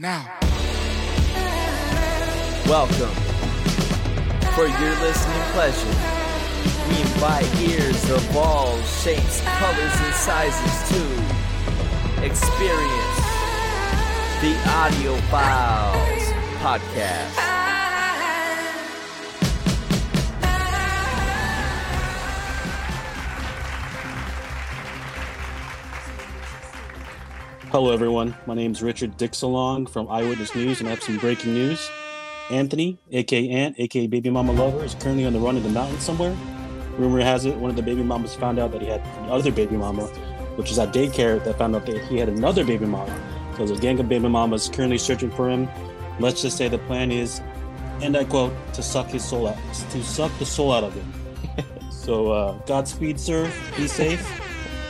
Now. Welcome. For your listening pleasure, we invite ears of all shapes, colors, and sizes to experience the Audio Files podcast. Hello, everyone. My name is Richard Dixalong from Eyewitness News, and I have some breaking news. Anthony, aka Ant, aka Baby Mama Lover, is currently on the run in the mountains somewhere. Rumor has it one of the baby mamas found out that he had another baby mama, which is at daycare, that found out that he had another baby mama. So there's a gang of baby mamas currently searching for him. Let's just say the plan is, and I quote, to suck his soul out, to suck the soul out of him. so uh, Godspeed, sir. Be safe,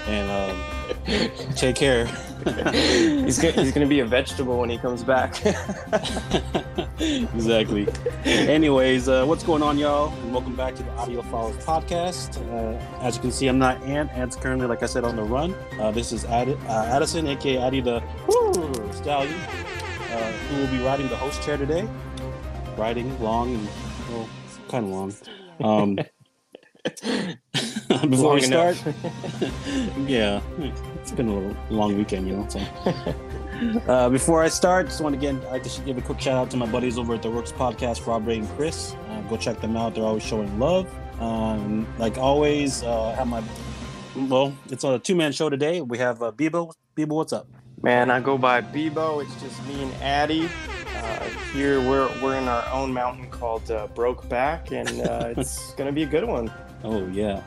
and uh, take care. he's gonna, he's gonna be a vegetable when he comes back. exactly. Anyways, uh, what's going on, y'all? And welcome back to the Audio Files podcast. Uh, as you can see, I'm not Ant. Ant's currently, like I said, on the run. Uh, this is Ad- uh, Addison, aka Addy the woo, Stallion, uh, who will be riding the host chair today. Riding long and well, kind of long. Um, before Long we start, yeah, it's been a little long weekend, you know. So, uh, before I start, just want to again, I should give a quick shout out to my buddies over at the Works Podcast, Rob Ray and Chris. Uh, go check them out; they're always showing love. Um, like always, uh, have my well, it's a two man show today. We have uh, Bibo. Bibo, what's up? Man, I go by Bebo. It's just me and Addy. Uh, here we're we're in our own mountain called uh, Brokeback, and uh, it's gonna be a good one. Oh yeah,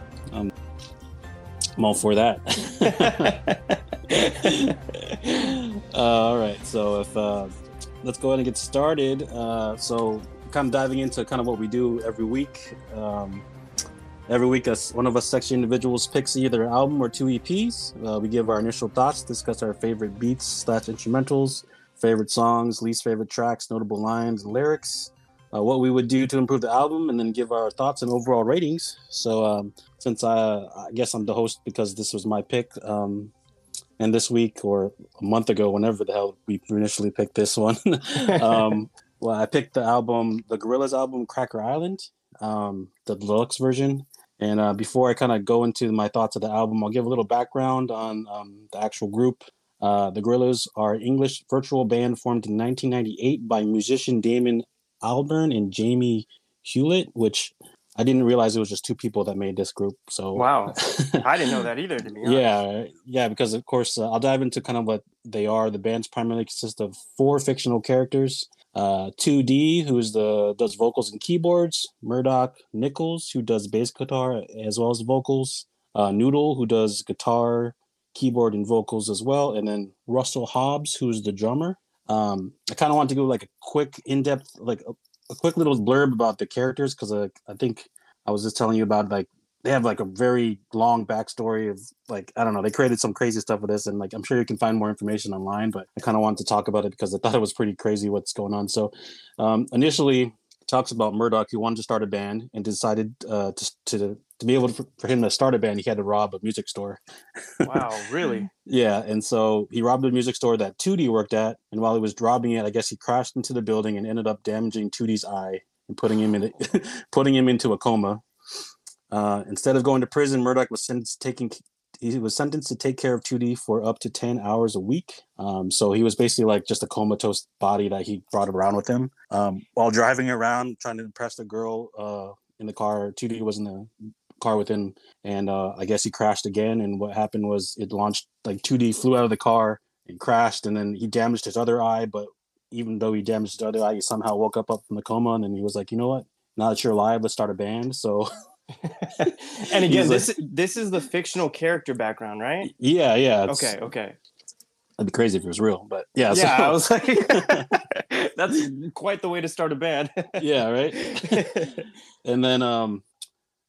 I'm all for that. uh, all right, so if uh, let's go ahead and get started. Uh, so, kind of diving into kind of what we do every week. Um, every week, us one of us section individuals picks either an album or two EPs. Uh, we give our initial thoughts, discuss our favorite beats slash instrumentals, favorite songs, least favorite tracks, notable lines, and lyrics. Uh, what we would do to improve the album, and then give our thoughts and overall ratings. So, um, since I, I guess I'm the host because this was my pick, um, and this week or a month ago, whenever the hell we initially picked this one, um, well, I picked the album, the Gorillaz album, Cracker Island, um, the deluxe version. And uh, before I kind of go into my thoughts of the album, I'll give a little background on um, the actual group. Uh, the Gorillaz are an English virtual band formed in 1998 by musician Damon Albarn and Jamie Hewlett, which I didn't realize it was just two people that made this group. So Wow, I didn't know that either. To be honest. yeah, yeah, because of course uh, I'll dive into kind of what they are. The bands primarily consist of four fictional characters. Uh, 2D, who's the does vocals and keyboards. Murdoc Niccals, who does bass guitar as well as vocals. Uh, Noodle, who does guitar, keyboard, and vocals as well. And then Russell Hobbs, who's the drummer. Um, I kind of want to go like a quick, in-depth, like a, quick little blurb about the characters because uh, I think I was just telling you about like they have like a very long backstory of like I don't know they created some crazy stuff with this and like I'm sure you can find more information online but I kind of wanted to talk about it because I thought it was pretty crazy what's going on. So um, initially it talks about Murdoc who wanted to start a band and decided uh, to, to to be able to, for him to start a band he had to rob a music store Wow, really? yeah, and so he robbed a music store that 2D worked at, and while he was robbing it, I guess he crashed into the building and ended up damaging 2D's eye and putting him in putting him into a coma. Uh, instead of going to prison, Murdoc was sentenced taking he was sentenced to take care of 2D for up to 10 hours a week. Um, so he was basically like just a comatose body that he brought around with him. Um, while driving around trying to impress the girl uh, in the car, 2D was in the car with him and uh, I guess he crashed again. And what happened was it launched like 2D flew out of the car and crashed, and then he damaged his other eye. But even though he damaged his other eye, he somehow woke up up from the coma, and then he was like, you know what? Now that you're alive, let's start a band. So and again, He's like- this this is the fictional character background, right? yeah, yeah. Okay, okay. It'd be crazy if it was real, but yeah. Yeah, so- I was like, that's quite the way to start a band. yeah, right. and then um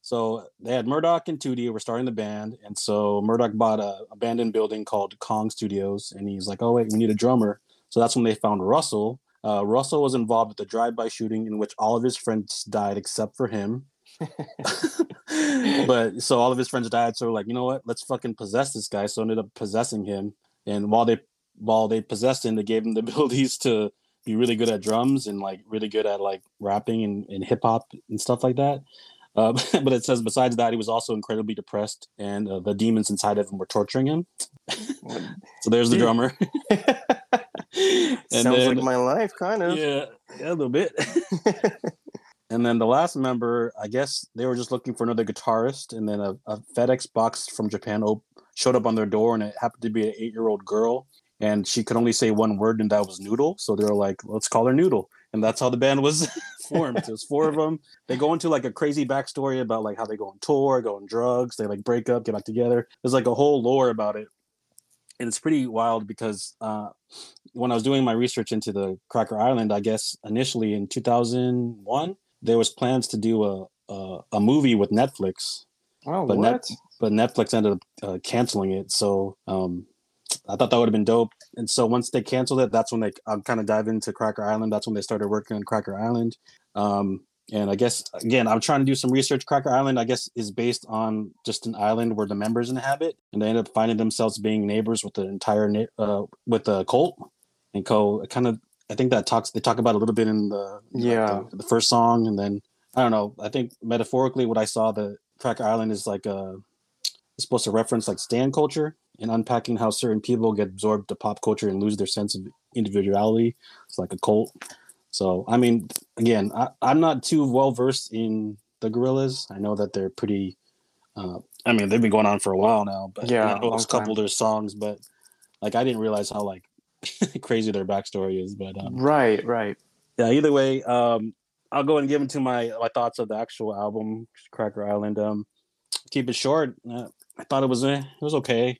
so they had Murdoc and 2D were starting the band, and so Murdoc bought a abandoned building called Kong Studios, and he's like, "Oh wait, we need a drummer." So that's when they found Russell. Uh, Russell was involved with the drive-by shooting in which all of his friends died except for him. but so all of his friends died, so we're like, you know what? Let's fucking possess this guy. So ended up possessing him, and while they while they possessed him, they gave him the abilities to be really good at drums and like really good at like rapping and, and hip hop and stuff like that. Uh, but it says besides that, he was also incredibly depressed, and uh, the demons inside of him were torturing him. so there's the drummer. Sounds then, like my life, kind of. Yeah, yeah, a little bit. And then the last member, I guess they were just looking for another guitarist, and then a, a FedEx box from Japan op- showed up on their door, and it happened to be an eight-year-old girl, and she could only say one word, and that was noodle. So they were like, "Let's call her Noodle," and that's how the band was formed. Was four of them. They go into like a crazy backstory about like how they go on tour, go on drugs, they like break up, get back together. There's like a whole lore about it, and it's pretty wild because uh, when I was doing my research into the Cracker Island, I guess initially in 2001 there was plans to do a a, a movie with Netflix. Oh, but what? Net, but Netflix ended up uh, canceling it. So um, I thought that would have been dope. And so once they canceled it, that's when they I'm kind of dive into Cracker Island. That's when they started working on Cracker Island. Um, and I guess again, I'm trying to do some research. Cracker Island, I guess, is based on just an island where the members inhabit, and they end up finding themselves being neighbors with the entire na- uh, with the cult. And co kind of, I think that talks they talk about a little bit in the Yeah. the, the first song, and then I don't know. I think metaphorically, what I saw the Cracker Island is like a it's supposed to reference like stand culture and unpacking how certain people get absorbed to pop culture and lose their sense of individuality. It's like a cult. So I mean, again, I, I'm not too well versed in the Gorillaz. I know that they're pretty. Uh, I mean, they've been going on for a while now, but Yeah, I know a couple of their songs, but like I didn't realize how like crazy their backstory is. But um, Right, right. yeah, either way, um, I'll go and give into my my thoughts of the actual album, Cracker Island. Um, keep it short. Uh, I thought it was eh, it was okay.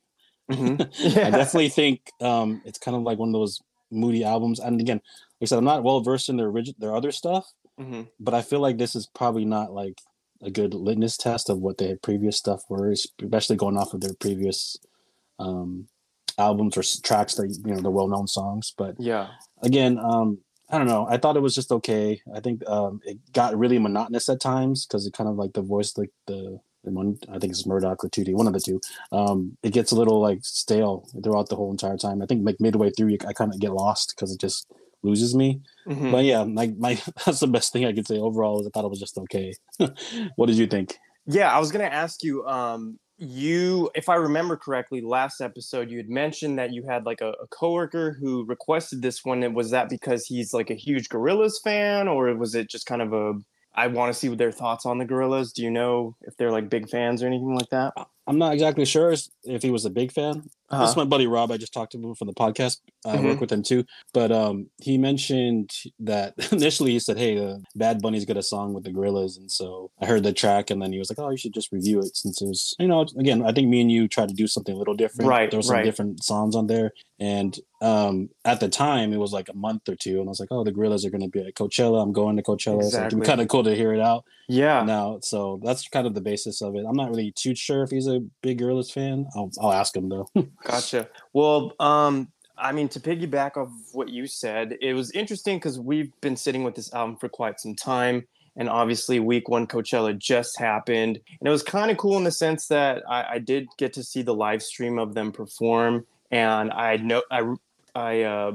Mhm. I definitely think um, it's kind of like one of those moody albums. And again, like I said, I'm not well versed in their origin, their other stuff, Mhm. but I feel like this is probably not like a good litmus test of what their previous stuff were, especially going off of their previous um, albums or tracks that you know the well known songs. But Yeah. again, um, I don't know. I thought it was just okay. I think um, it got really monotonous at times because it kind of like the voice, like the, one, I think it's Murdoc or 2d one of the two. Um, it gets a little like stale throughout the whole entire time. I think like midway through, I kind of get lost because it just loses me. Mhm. But yeah, my, my that's the best thing I could say overall. Is I thought it was just okay. what did you think? Yeah, I was gonna ask you. Um, you, if I remember correctly, last episode you had mentioned that you had like a, a coworker who requested this one. And was that because he's like a huge Gorillaz fan, or was it just kind of a I want to see their thoughts on the Gorillaz? Do you know if they're like big fans or anything like that? Uh, I'm not exactly sure if he was a big fan. This is my buddy Rob. I just talked to him from the podcast. I Mhm. work with him too. But um, he mentioned that initially he said, "Hey, uh, Bad Bunny's got a song with the Gorillaz," and so I heard the track, and then he was like, "Oh, you should just review it since it was, you know, again, I think me and you tried to do something a little different. Right, There were some right. different songs on there, and um, at the time it was like a month or two, and I was like, "Oh, the Gorillaz are going to be at Coachella. I'm going to Coachella. So Exactly. it's kind of cool to hear it out." Yeah. now. So that's kind of the basis of it. I'm not really too sure if he's a big Gorillaz fan. I'll, I'll ask him though. Gotcha. Well, um, I mean, to piggyback off what you said, it was interesting because we've been sitting with this album for quite some time. And obviously, week one Coachella just happened. And it was kind of cool in the sense that I, I did get to see the live stream of them perform. And I know, I, I uh,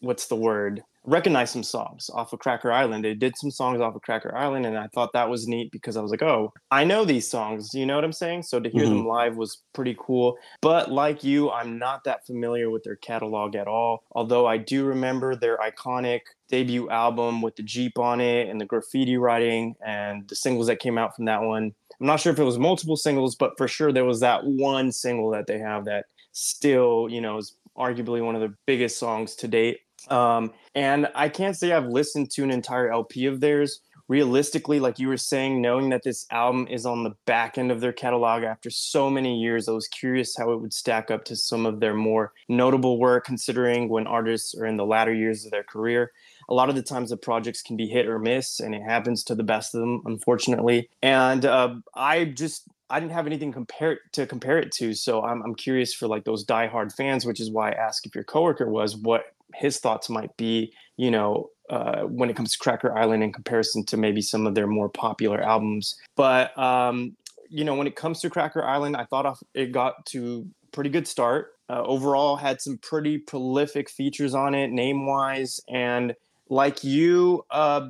what's the word? Recognize some songs off of Cracker Island. They did some songs off of Cracker Island. And I thought that was neat because I was like, oh, I know these songs. You know what I'm saying? So to hear them mm-hmm. live was pretty cool. But like you, I'm not that familiar with their catalog at all. Although I do remember their iconic debut album with the Jeep on it and the graffiti writing and the singles that came out from that one. I'm not sure if it was multiple singles, but for sure there was that one single that they have that still, you know, is arguably one of the biggest songs to date. Um, and I can't say I've listened to an entire LP of theirs realistically, like you were saying, knowing that this album is on the back end of their catalog after so many years, I was curious how it would stack up to some of their more notable work, considering when artists are in the latter years of their career. A lot of the times the projects can be hit or miss, and it happens to the best of them, unfortunately. And uh, I just I didn't have anything compare to compare it to, so I'm I'm curious for like those diehard fans, which is why I asked if your coworker was what his thoughts might be, you know, uh, when it comes to Cracker Island in comparison to maybe some of their more popular albums. But um, you know, when it comes to Cracker Island, I thought it got to pretty good start. uh, overall had some pretty prolific features on it, name wise. And like you, uh,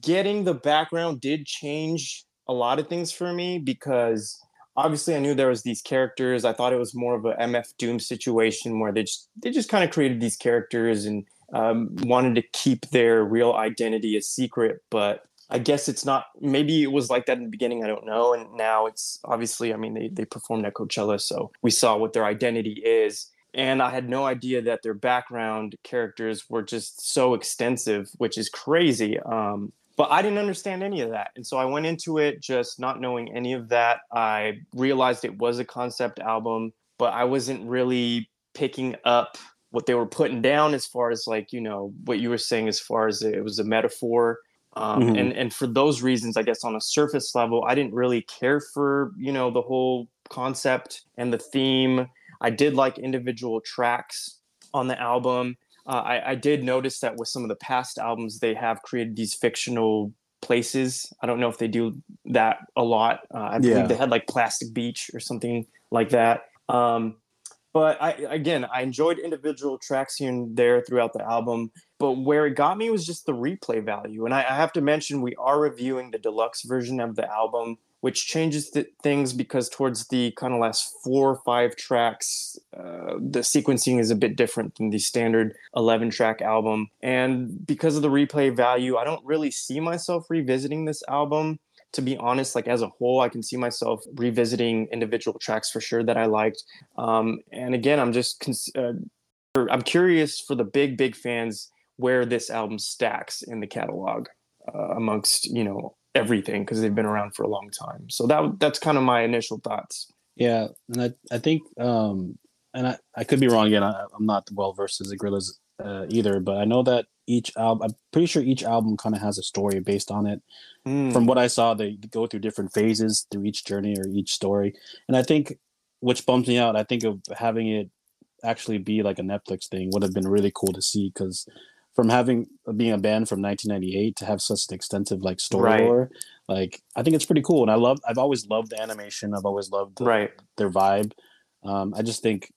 getting the background did change a lot of things for me because obviously I knew there was these characters. I thought it was more of a MF Doom situation where they just they just kind of created these characters and um, wanted to keep their real identity a secret. But I guess it's not. Maybe it was like that in the beginning. I don't know. And now it's obviously. I mean, they they performed at Coachella, so we saw what their identity is. And I had no idea that their background characters were just so extensive, which is crazy. Um, but I didn't understand any of that. And so I went into it just not knowing any of that. I realized it was a concept album, but I wasn't really picking up what they were putting down as far as like, you know, what you were saying as far as it was a metaphor. Um, mm-hmm. and, and for those reasons, I guess on a surface level, I didn't really care for, you know, the whole concept and the theme. I did like individual tracks on the album uh, I, I did notice that with some of the past albums, they have created these fictional places. I don't know if they do that a lot. Uh, I believe yeah. they had like Plastic Beach or something like that. Um, but I again, I enjoyed individual tracks here and there throughout the album. But where it got me was just the replay value. And I, I have to mention, we are reviewing the deluxe version of the album which changes th- things because towards the kind of last four or five tracks, uh, the sequencing is a bit different than the standard 11 track album. And because of the replay value, I don't really see myself revisiting this album. To be honest, like as a whole, I can see myself revisiting individual tracks for sure that I liked. Um, and again, I'm just cons- uh, I'm curious for the big, big fans where this album stacks in the catalog uh, amongst you know everything because they've been around for a long time. So that that's kind of my initial thoughts. Yeah, and I I think um and I, I could be wrong again. I, am not well versed as the Gorillaz uh, either, but I know that each album, I'm pretty sure each album kind of has a story based on it. Mm. From what I saw, they go through different phases through each journey or each story, and I think which bumps me out. I think of having it actually be like a Netflix thing would have been really cool to see because from having being a band from 1998 to have such an extensive like story right. lore like i think it's pretty cool and i love i've always loved the animation i've always loved the, right their vibe um i just think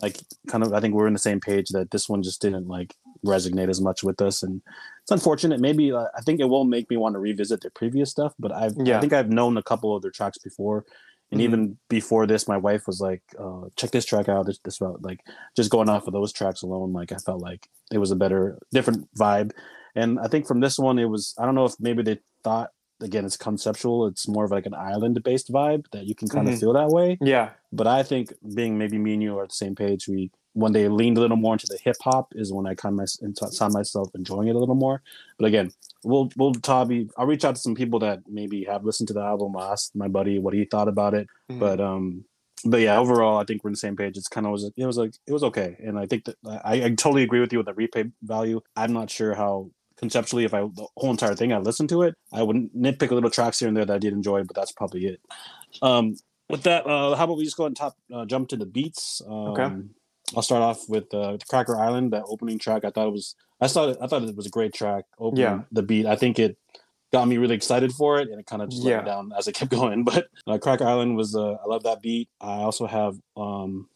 like kind of i think we're in the same page that this one just didn't like resonate as much with us and it's unfortunate maybe uh, i think it will make me want to revisit their previous stuff but i've yeah. i think i've known a couple of their tracks before and mm-hmm. even before this, my wife was like, uh, "Check this track out." This, this route, like just going off of those tracks alone, like I felt like it was a better, different vibe. And I think from this one, it was I don't know if maybe they thought again it's conceptual. It's more of like an island based vibe that you can kind mm-hmm. of feel that way. Yeah. But I think being maybe me and you are at the same page, we when they leaned a little more into the hip hop is when I kind of saw myself enjoying it a little more. But again, we'll we'll Toby. I'll reach out to some people that maybe have listened to the album. I'll ask my buddy what he thought about it. Mm-hmm. But um, but yeah, overall, I think we're on the same page. It's kind of was it was like it was okay, and I think that I, I totally agree with you with the replay value. I'm not sure how conceptually if I the whole entire thing I listened to it, I would nitpick a little tracks here and there that I did enjoy, but that's probably it. Um, with that, uh, how about we just go and top uh, jump to the beats? Um, okay. I'll start off with uh, Cracker Island, that opening track. I thought it was, I thought, I thought it was a great track. Opening yeah. the beat. I think it got me really excited for it, and it kind of just yeah. let me down as it kept going. But uh, Cracker Island was, uh, I love that beat. I also have um,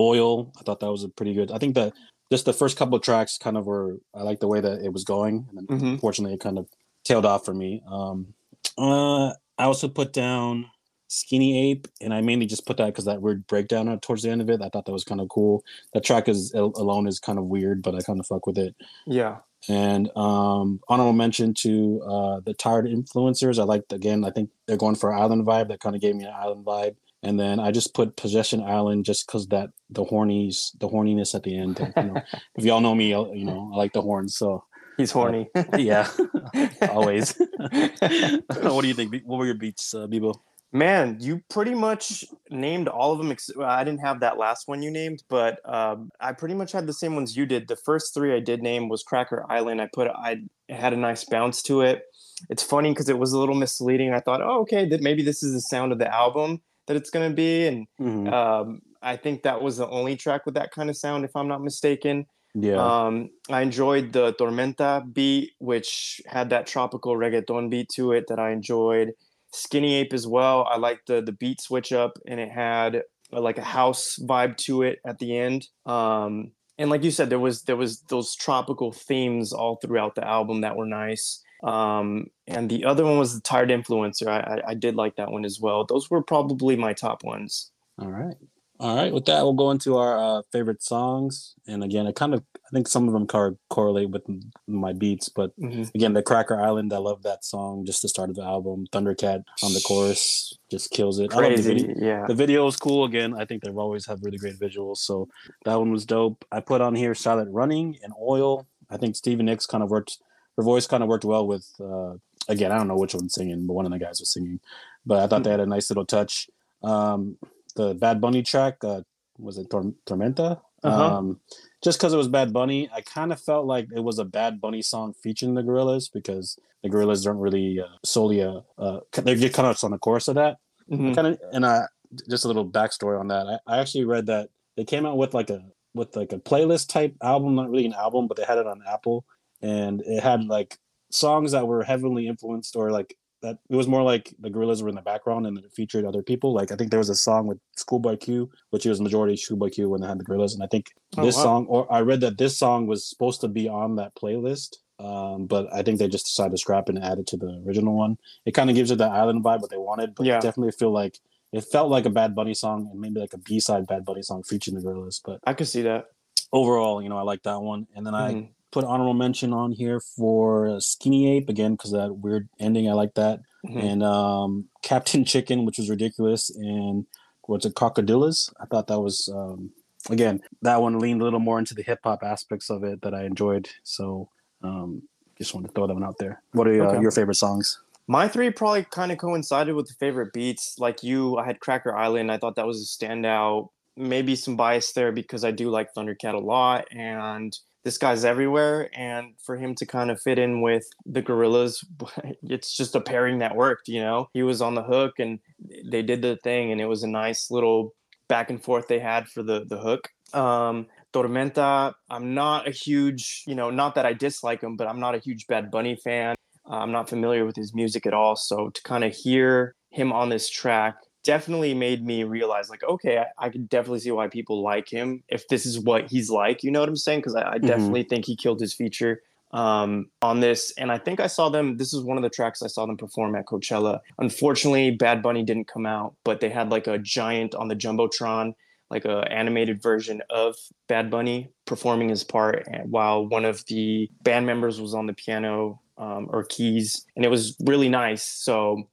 Oil. I thought that was a pretty good. I think that just the first couple of tracks kind of were. I like the way that it was going, and mm-hmm. unfortunately, it kind of tailed off for me. Um, uh, I also put down Skinny Ape, and I mainly just put that because that weird breakdown towards the end of it. I thought that was kind of cool. That track is alone is kind of weird, but I kind of fuck with it. Yeah. And um, honorable mention to uh, the tired influencers. I liked again. I think they're going for island vibe. That kind of gave me an island vibe. And then I just put Possession Island just because that the hornies, the horniness at the end. You know, if y'all know me, you know I like the horns. So he's horny. Yeah, always. what do you think? What were your beats, uh, Bibo? Man, you pretty much named all of them. Ex- I didn't have that last one you named, but um, I pretty much had the same ones you did. The first three I did name was Cracker Island. I put I had a nice bounce to it. It's funny because it was a little misleading. I thought, oh, okay, that maybe this is the sound of the album that it's going to be, and mm-hmm. um, I think that was the only track with that kind of sound, if I'm not mistaken. Yeah. Um, I enjoyed the Tormenta beat, which had that tropical reggaeton beat to it that I enjoyed. Skinny Ape as well. I liked the the beat switch up, and it had uh, like a house vibe to it at the end. Um, and like you said, there was there was those tropical themes all throughout the album that were nice. Um, and the other one was the Tired Influencer. I, I, I did like that one as well. Those were probably my top ones. All right. All right. With that, we'll go into our uh, favorite songs. And again, I kind of, I think some of them car- correlate with my beats. But Mm-hmm. again, the Cracker Island, I love that song. Just the start of the album. Thundercat on the chorus just kills it. I love the Crazy, video. yeah. The video is cool. Again, I think they've always have really great visuals. So that one was dope. I put on here Silent Running and Oil. I think Stevie Nicks kind of worked, her voice kind of worked well with, uh, again, I don't know which one's singing, but one of the guys was singing. But I thought they had a nice little touch. Um, the Bad Bunny track, uh, was it Tor- Tormenta? Uh-huh. Um, just because it was Bad Bunny, I kind of felt like it was a Bad Bunny song featuring the Gorillaz because the Gorillaz aren't really uh, solely a, uh, they're just kind of on the chorus of that Mhm. kind of and i just a little backstory on that I, I actually read that they came out with like a with like a playlist type album not really an album but they had it on apple and it had like songs that were heavily influenced or like that it was more like the Gorillaz were in the background and it featured other people like i think there was a song with schoolboy q which was majority schoolboy q when they had the Gorillaz and i think Oh, this wow. song or i read that this song was supposed to be on that playlist um, but I think they just decided to scrap and add it to the original one. It kind of gives it the island vibe what they wanted, but Yeah. Definitely feel like it felt like a Bad Bunny song and maybe like a B side Bad Bunny song featuring the Gorillaz. But I could see that. overall, you know, I like that one. And then I Mhm. Put honorable mention on here for Skinny Ape again because that weird ending. I like that. Mhm. And um, Captain Chicken, which was ridiculous, and what's it, Crocadillaz? I thought that was um, again that one leaned a little more into the hip hop aspects of it that I enjoyed. So um, just wanted to throw that one out there. What are uh, Okay. your favorite songs? My three probably kind of coincided with the favorite beats. Like you, I had Cracker Island. I thought that was a standout. Maybe some bias there because I do like Thundercat a lot, and this guy's everywhere. And for him to kind of fit in with the Gorillaz, it's just a pairing that worked. You know, he was on the hook, and they did the thing, and it was a nice little back and forth they had for the the hook. Um, Tormenta, I'm not a huge, you know, not that I dislike him, but I'm not a huge Bad Bunny fan. I'm not familiar with his music at all. So to kind of hear him on this track definitely made me realize, like, okay, I, I can definitely see why people like him if this is what he's like. You know what I'm saying? Because I, I Mhm. definitely think he killed his feature um, on this. And I think I saw them. This is one of the tracks I saw them perform at Coachella. Unfortunately, Bad Bunny didn't come out, but they had like a giant on the jumbotron like a animated version of Bad Bunny performing his part while one of the band members was on the piano um, or keys and it was really nice so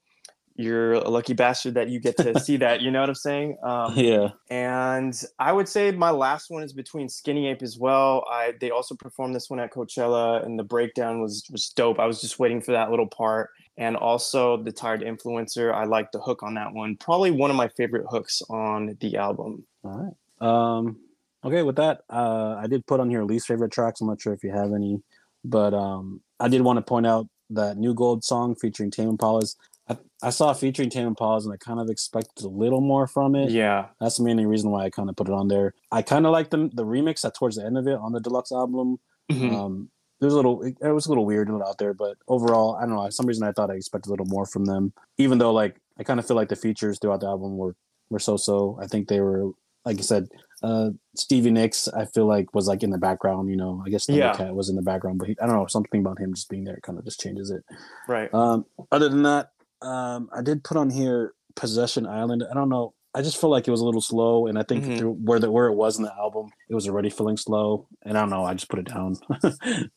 you're a lucky bastard that you get to see that you know what i'm saying um, yeah. and I would say my last one is between Skinny Ape as well. I they also performed this one at Coachella, and the breakdown was was dope. I was just waiting for that little part, and also the Tired Influencer. I like the hook on that one. Probably one of my favorite hooks on the album. All right. Um, okay, with that, uh, I did put on here least favorite tracks. I'm not sure if you have any, but um, I did want to point out that New Gold song featuring Tame Impala's. I, I saw featuring Tame Impala's and I kind of expected a little more from it. Yeah, That's the main reason why I kind of put it on there. I kind of like the the remix that towards the end of it on the deluxe album. Mhm. Um, was a little, it, it was a little weird and out there, but overall, I don't know. For some reason, I thought I expected a little more from them. Even though, like, I kind of feel like the features throughout the album were were so so. I think they were, like you said, uh, Stevie Nicks. I feel like was like in the background. You know, I guess Yeah. Thundercat was in the background, but he, I don't know something about him just being there kind of just changes it. right. Um, other than that, um, I did put on here Possession Island. I don't know. I just feel like it was a little slow, and I think Mhm. through where the where it was in the album, it was already feeling slow. And I don't know. I just put it down.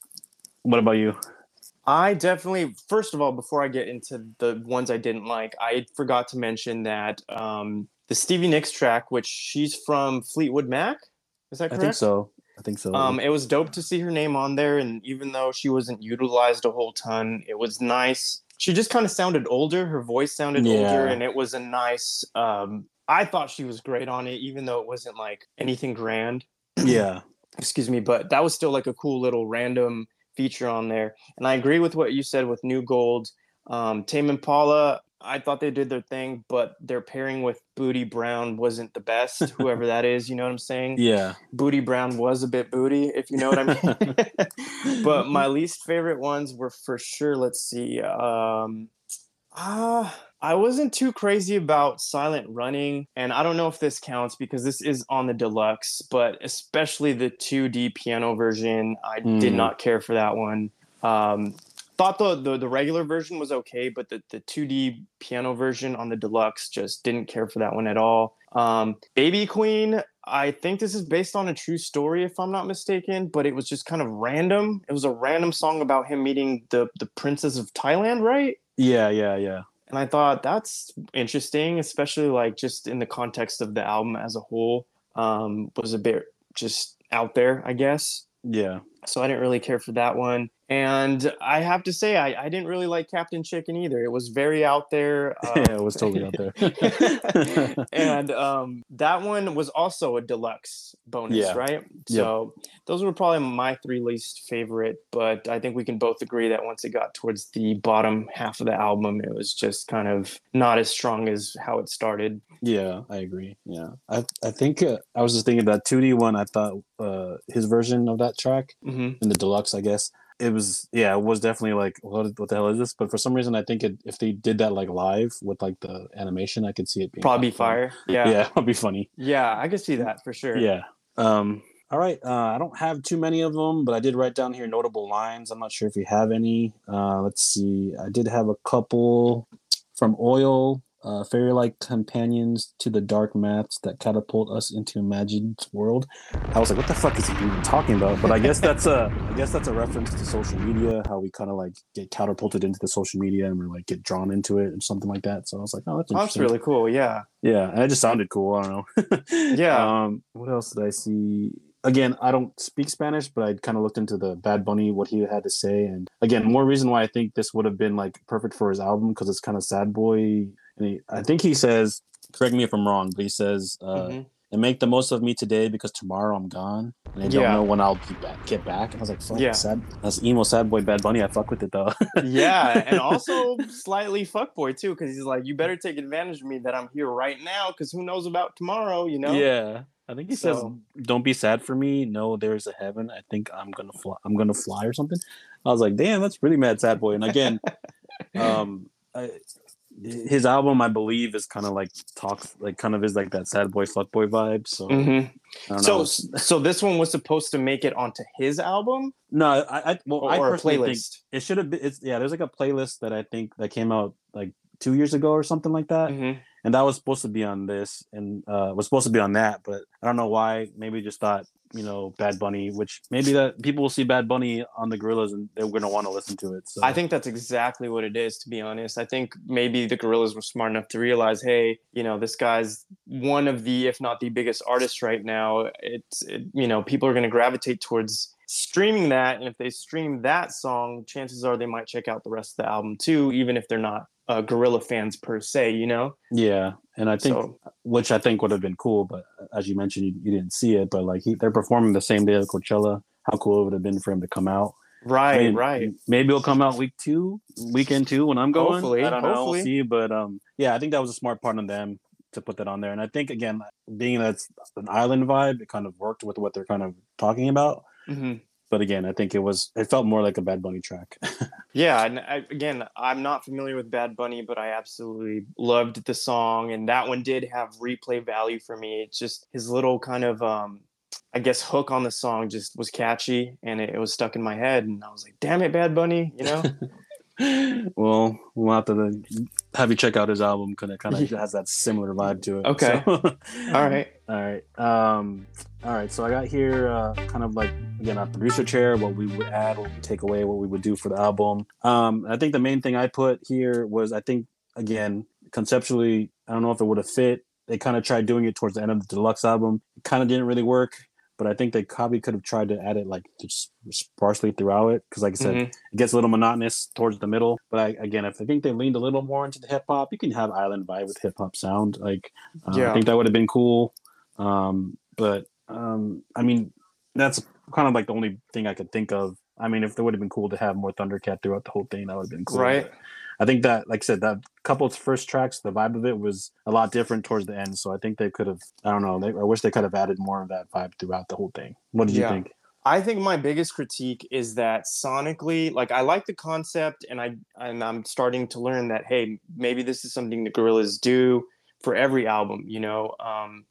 what about you? I definitely, first of all, before I get into the ones I didn't like, I forgot to mention that um, the Stevie Nicks track, which she's from Fleetwood Mac. Is that correct? I think so. I think so. Um, it was dope to see her name on there, and even though she wasn't utilized a whole ton, it was nice. She just kind of sounded older. Her voice sounded older, and it was a nice. Um, I thought she was great on it, even though it wasn't like anything grand. yeah. Excuse me, but that was still like a cool little random feature on there. And I agree with what you said with New Gold. Um, Tame Impala, I thought they did their thing, but their pairing with Bootie Brown wasn't the best. whoever that is, you know what I'm saying? Yeah. Bootie Brown was a bit booty, if you know what I mean. but my least favorite ones were for sure. Let's see. Um, ah, I wasn't too crazy about Silent Running, and I don't know if this counts because this is on the deluxe, but especially the 2D piano version, I did Mm. not care for that one. Um, thought the, the the regular version was okay, but the, the 2D piano version on the deluxe just didn't care for that one at all. Um, Baby Queen, I think this is based on a true story, if I'm not mistaken, but it was just kind of random. It was a random song about him meeting the the princess of Thailand, right? Yeah, yeah, yeah. And I thought that's interesting, especially like just in the context of the album as a whole. Um, was a bit just out there, I guess. Yeah. So I didn't really care for that one. And I have to say, I, I didn't really like Captain Chicken either. It was very out there. uh, yeah, it was totally out there. and um, that one was also a deluxe bonus, Yeah. right? So those were probably my three least favorite. But I think we can both agree that once it got towards the bottom half of the album, it was just kind of not as strong as how it started. Yeah, I agree. Yeah, I I think uh, I was just thinking that 2D one. I thought uh, his version of that track hmm in the deluxe, I guess it was. Yeah, it was definitely like what what the hell is this? But for some reason, I think it, if they did that like live with like the animation, I could see it being Probably fun. fire. Yeah, Yeah. it'd be funny. Yeah, I could see that for sure. Yeah. Um. All right. Uh, I don't have too many of them, but I did write down here notable lines. I'm not sure if you have any. Uh, let's see. I did have a couple from Oil. Uh, fairy-like companions to the dark mats that catapult us into imagined world. I was like, "What the fuck is he even talking about?" But I guess that's a, I guess that's a reference to social media, how we kind of like get catapulted into the social media and we're like get drawn into it and something like that. So I was like, "Oh, that's Oh, that's really cool. Yeah. Yeah, and it just sounded cool. I don't know. Yeah. Um, what else did I see? Again, I don't speak Spanish, but I kind of looked into the Bad Bunny, what he had to say, and again, more reason why I think this would have been like perfect for his album because it's kind of sad boy. And he, I think he says, correct me if I'm wrong, but he says, uh, Mhm. "And make the most of me today because tomorrow I'm gone, and I don't Yeah. know when I'll be back, get back." And I was like, "Fuck, Yeah. sad." That's emo sad boy Bad Bunny. I fuck with it though. yeah, and also slightly fuck boy too, because he's like, you better take advantage of me that I'm here right now, because who knows about tomorrow, you know? Yeah. I think he says, "Don't be sad for me. No, there's a heaven. I think I'm gonna fly. I'm gonna fly or something." I was like, "Damn, that's pretty mad, sad boy." And again, um, I, his album, I believe, is kind of like talks, like kind of is like that sad boy, fuck boy vibe. So, Mhm. I don't So, know. so this one was supposed to make it onto his album no, I, I well, or, I personally think it should have been. It's yeah, there's like a playlist that I think that came out like two years ago or something like that. Mhm. and that was supposed to be on this and uh was supposed to be on that but i don't know why maybe just thought you know bad bunny which maybe that people will see bad bunny on the Gorillaz and they're going to want to listen to it so I think that's exactly what it is, to be honest. I think maybe the Gorillaz were smart enough to realize, hey, you know, this guy's one of the, if not the biggest artist right now. It's, it, you know, people are going to gravitate towards streaming that. And if they stream that song, chances are they might check out the rest of the album too, even if they're not uh, Gorilla fans per se, you know? yeah and i think So, which i think would have been cool but as you mentioned you, you didn't see it but like he, they're performing the same day of coachella how cool it would have been for him to come out right, I mean, right. maybe it'll come out week two weekend two when i'm going Hopefully, i don't know hopefully. we'll see but um yeah i think that was a smart part on them to put that on there and i think again being that it's an island vibe it kind of worked with what they're kind of talking about Mhm. But again, I think it was it felt more like a Bad Bunny track. Yeah, and I, again, I'm not familiar with Bad Bunny, but I absolutely loved the song, and that one did have replay value for me. It's just his little kind of, um, I guess, hook on the song just was catchy, and it, it was stuck in my head, and I was like, "Damn it, Bad Bunny!" You know? well, we'll have to have you check out his album because it kind of has that similar vibe to it. Okay. So- All right. all right. Um, all right. So I got here uh, kind of like again our producer chair, what we would add, what we take away, what we would do for the album. Um, I think the main thing I put here was I think again conceptually, I don't know if it would have fit. They kind of tried doing it towards the end of the deluxe album. It kind of didn't really work, but I think they probably could have tried to add it like just sparsely throughout it because, like I said, Mhm. it gets a little monotonous towards the middle. But I, again, if I think they leaned a little more into the hip hop, you can have island vibe with hip hop sound. Like, uh, Yeah. I think that would have been cool. Um, but um, I mean, that's kind of like the only thing I could think of. I mean, if there would have been cool to have more Thundercat throughout the whole thing, that would have been cool. Right. I think that, like I said, that couple's first tracks, the vibe of it was a lot different towards the end. So I think they could have, I don't know, they, I wish they could have added more of that vibe throughout the whole thing. What did Yeah. you think? I think my biggest critique is that sonically, like I like the concept, and I and I'm starting to learn that hey, maybe this is something the Gorillaz do for every album. You know, um,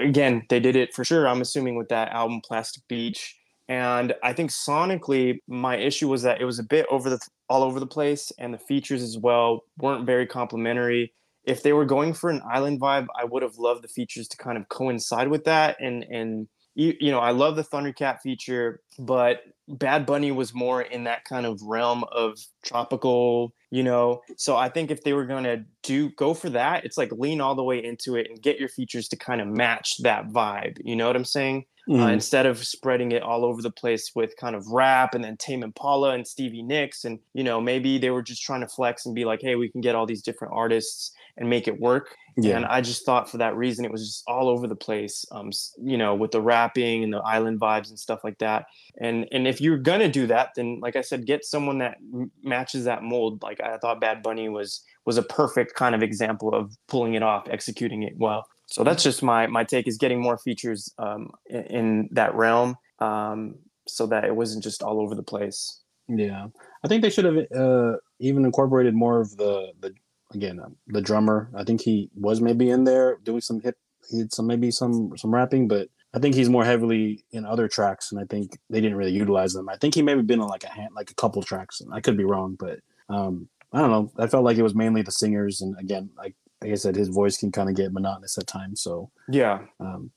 again, they did it for sure. I'm assuming with that album, Plastic Beach, and I think sonically, my issue was that it was a bit over the all over the place, and the features as well weren't very complimentary. If they were going for an island vibe, I would have loved the features to kind of coincide with that. And and you, you know, I love the Thundercat feature, but Bad Bunny was more in that kind of realm of tropical, you know. So I think if they were gonna do go for that, it's like lean all the way into it and get your features to kind of match that vibe. You know what I'm saying? Mm. uh, instead of spreading it all over the place with kind of rap and then Tame Impala and Stevie Nicks. And, you know, maybe they were just trying to flex and be like, hey, we can get all these different artists and make it work. Yeah. And I just thought for that reason, it was just all over the place, um, you know, with the rapping and the island vibes and stuff like that. And and if you're gonna do that, then like I said, get someone that m- matches that mold. Like I thought Bad Bunny was was a perfect kind of example of pulling it off, executing it well so that's just my my take is getting more features um, in, in, that realm um, so that it wasn't just all over the place. Yeah. I think they should have uh, even incorporated more of the the again um, the drummer. I think he was maybe in there doing some hip he did some maybe some some rapping but i think he's more heavily in other tracks and i think they didn't really utilize them. I think he maybe been on like a hand like a couple tracks i could be wrong but um I don't know. I felt like it was mainly the singers, and again, like like I said, his voice can kind of get monotonous at times. So yeah, um,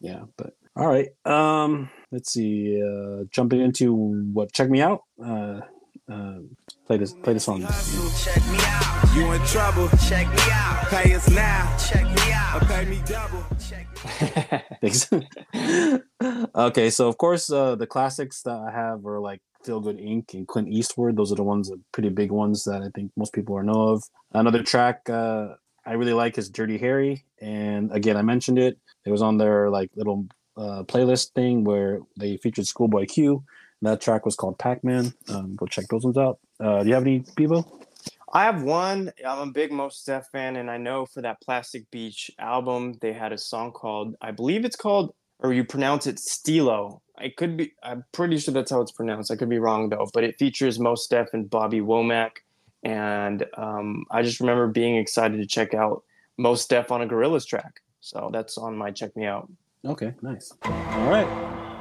yeah. But all right, um, let's see. Uh, jumping into what? Check me out. Uh, uh, play this. Play the song. Check me out. You in trouble? Check me out. Pay us now. Check me out. Or pay me double. okay, so of course uh, the classics that I have are like Feel Good Inc. and Clint Eastwood. Those are the ones, that pretty big ones that I think most people are know of. Another track uh, I really like his Dirty Harry, and again, I mentioned it. It was on their like little uh, playlist thing where they featured Schoolboy Q. That track was called Pac Man. Um, go check those ones out. Uh, do you have any, Bebo? I have one. I'm a big Mos Def fan, and I know for that Plastic Beach album, they had a song called, I believe it's called, or you pronounce it Stylo. I could be, I'm pretty sure that's how it's pronounced. I could be wrong though, but it features Mos Def and Bobby Womack and um, I just remember being excited to check out Mos Def on a Gorillaz track. So that's on my check me out. Okay, nice. All right.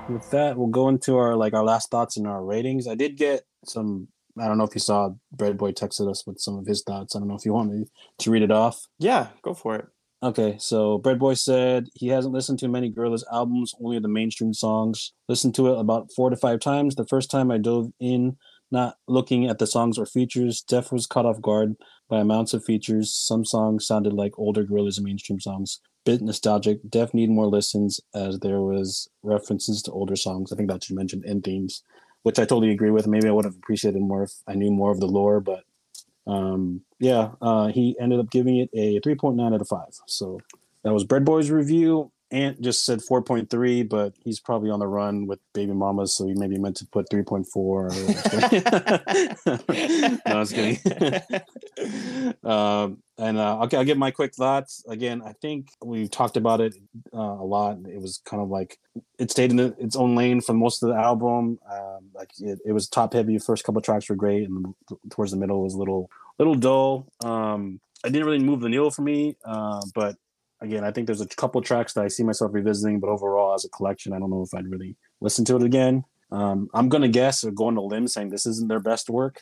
With that, we'll go into our like our last thoughts and our ratings. I did get some. I don't know if you saw Bread Boy texted us with some of his thoughts. I don't know if you want me to read it off. Yeah, go for it. Okay, so Bread Boy said he hasn't listened to many Gorillaz albums, only the mainstream songs. Listened to it about four to five times. The first time I dove in, not looking at the songs or features, Def was caught off guard by amounts of features. Some songs sounded like older Gorillaz mainstream songs. Bit nostalgic. Def need more listens as there was references to older songs. I think that you mentioned end themes, which I totally agree with. Maybe I would have appreciated more if I knew more of the lore, but um, yeah, uh, he ended up giving it a 3.9 out of 5. So that was Bread Boy's review. Ant just said 4.3, but he's probably on the run with baby mamas, so he maybe meant to put 3.4. no, I was kidding. um, and uh, okay, I'll get my quick thoughts. Again, I think we've talked about it uh, a lot. It was kind of like it stayed in its own lane for most of the album. Um, like it, it, was top heavy. First couple tracks were great, and towards the middle was a little little dull. Um, it didn't really move the needle for me, uh, but again, I think there's a couple tracks that I see myself revisiting, but overall, as a collection, I don't know if I'd really listen to it again. Um, I'm gonna guess or go on a limb saying this isn't their best work.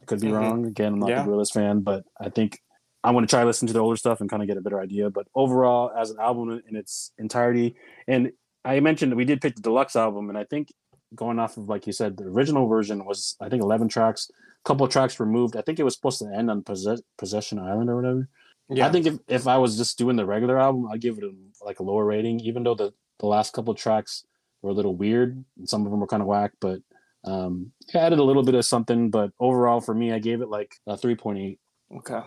I could be mm-hmm. wrong. Again, I'm not yeah. the Gorillaz fan, but I think I'm gonna try to listen to the older stuff and kind of get a better idea. But overall, as an album in its entirety, and I mentioned we did pick the deluxe album, and I think going off of like you said, the original version was I think 11 tracks. A couple tracks removed. I think it was supposed to end on Possess- Possession Island or whatever. Yeah. I think if, if I was just doing the regular album, I'd give it a, like a lower rating, even though the, the last couple tracks were a little weird. And some of them were kind of whack, but um, it added a little bit of something. But overall, for me, I gave it like a 3.8. Okay.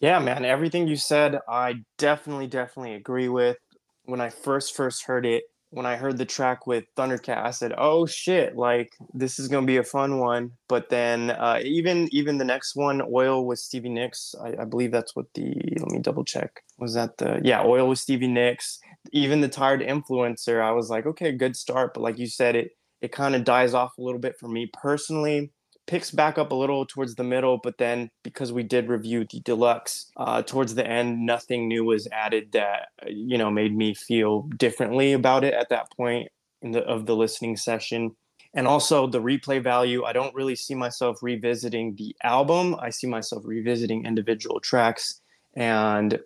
Yeah, man. Everything you said, I definitely, definitely agree with. When I first first heard it, when I heard the track with Thundercat, I said, "Oh shit! Like this is gonna be a fun one." But then uh, even even the next one, Oil with Stevie Nicks, I, I, believe that's what the. Let me double check. Was that the yeah Oil with Stevie Nicks? Even the Tired Influencer, I was like, okay, good start. But like you said, it it kind of dies off a little bit for me personally picks back up a little towards the middle, but then because we did review the deluxe uh, towards the end, nothing new was added that you know made me feel differently about it at that point in the of the listening session. And also the replay value, I don't really see myself revisiting the album. I see myself revisiting individual tracks, and